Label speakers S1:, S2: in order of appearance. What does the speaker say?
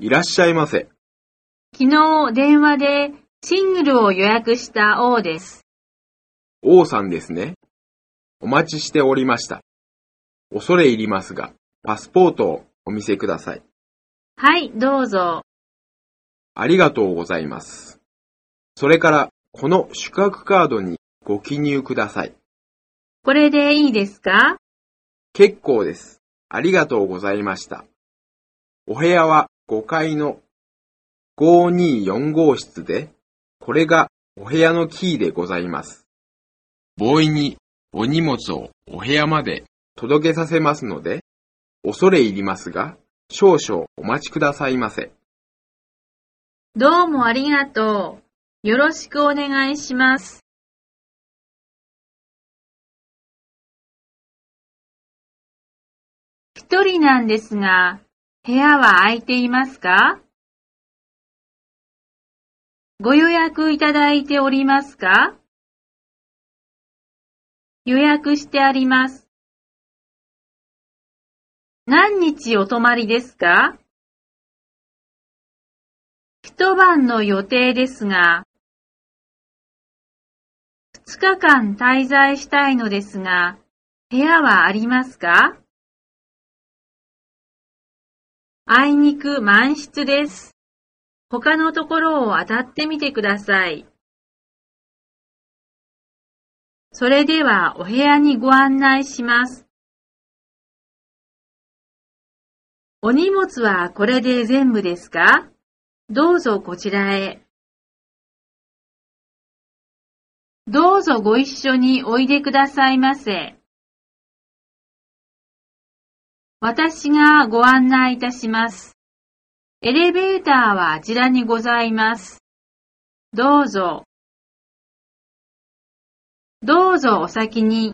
S1: いらっしゃいませ。
S2: 昨日電話でシングルを予約した王です。
S1: 王さんですね。お待ちしておりました。恐れ入りますが、パスポートをお見せください。
S2: はい、どうぞ。
S1: ありがとうございます。それから、この宿泊カードにご記入ください。
S2: これでいいですか？
S1: 結構です。ありがとうございました。お部屋は5階の524号室で、これがお部屋のキーでございます。ボーイにお荷物をお部屋まで届けさせますので、恐れ入りますが、少々お待ちくださいませ。
S2: どうもありがとう。よろしくお願いします。一人なんですが、部屋は空いていますか？ご予約いただいておりますか？予約してあります。何日お泊まりですか？一晩の予定ですが、二日間滞在したいのですが、部屋はありますか？あいにく満室です。他のところを当たってみてください。それではお部屋にご案内します。お荷物はこれで全部ですか？どうぞこちらへ。どうぞご一緒においでくださいませ。私がご案内いたします。エレベーターはあちらにございます。どうぞ。どうぞお先に。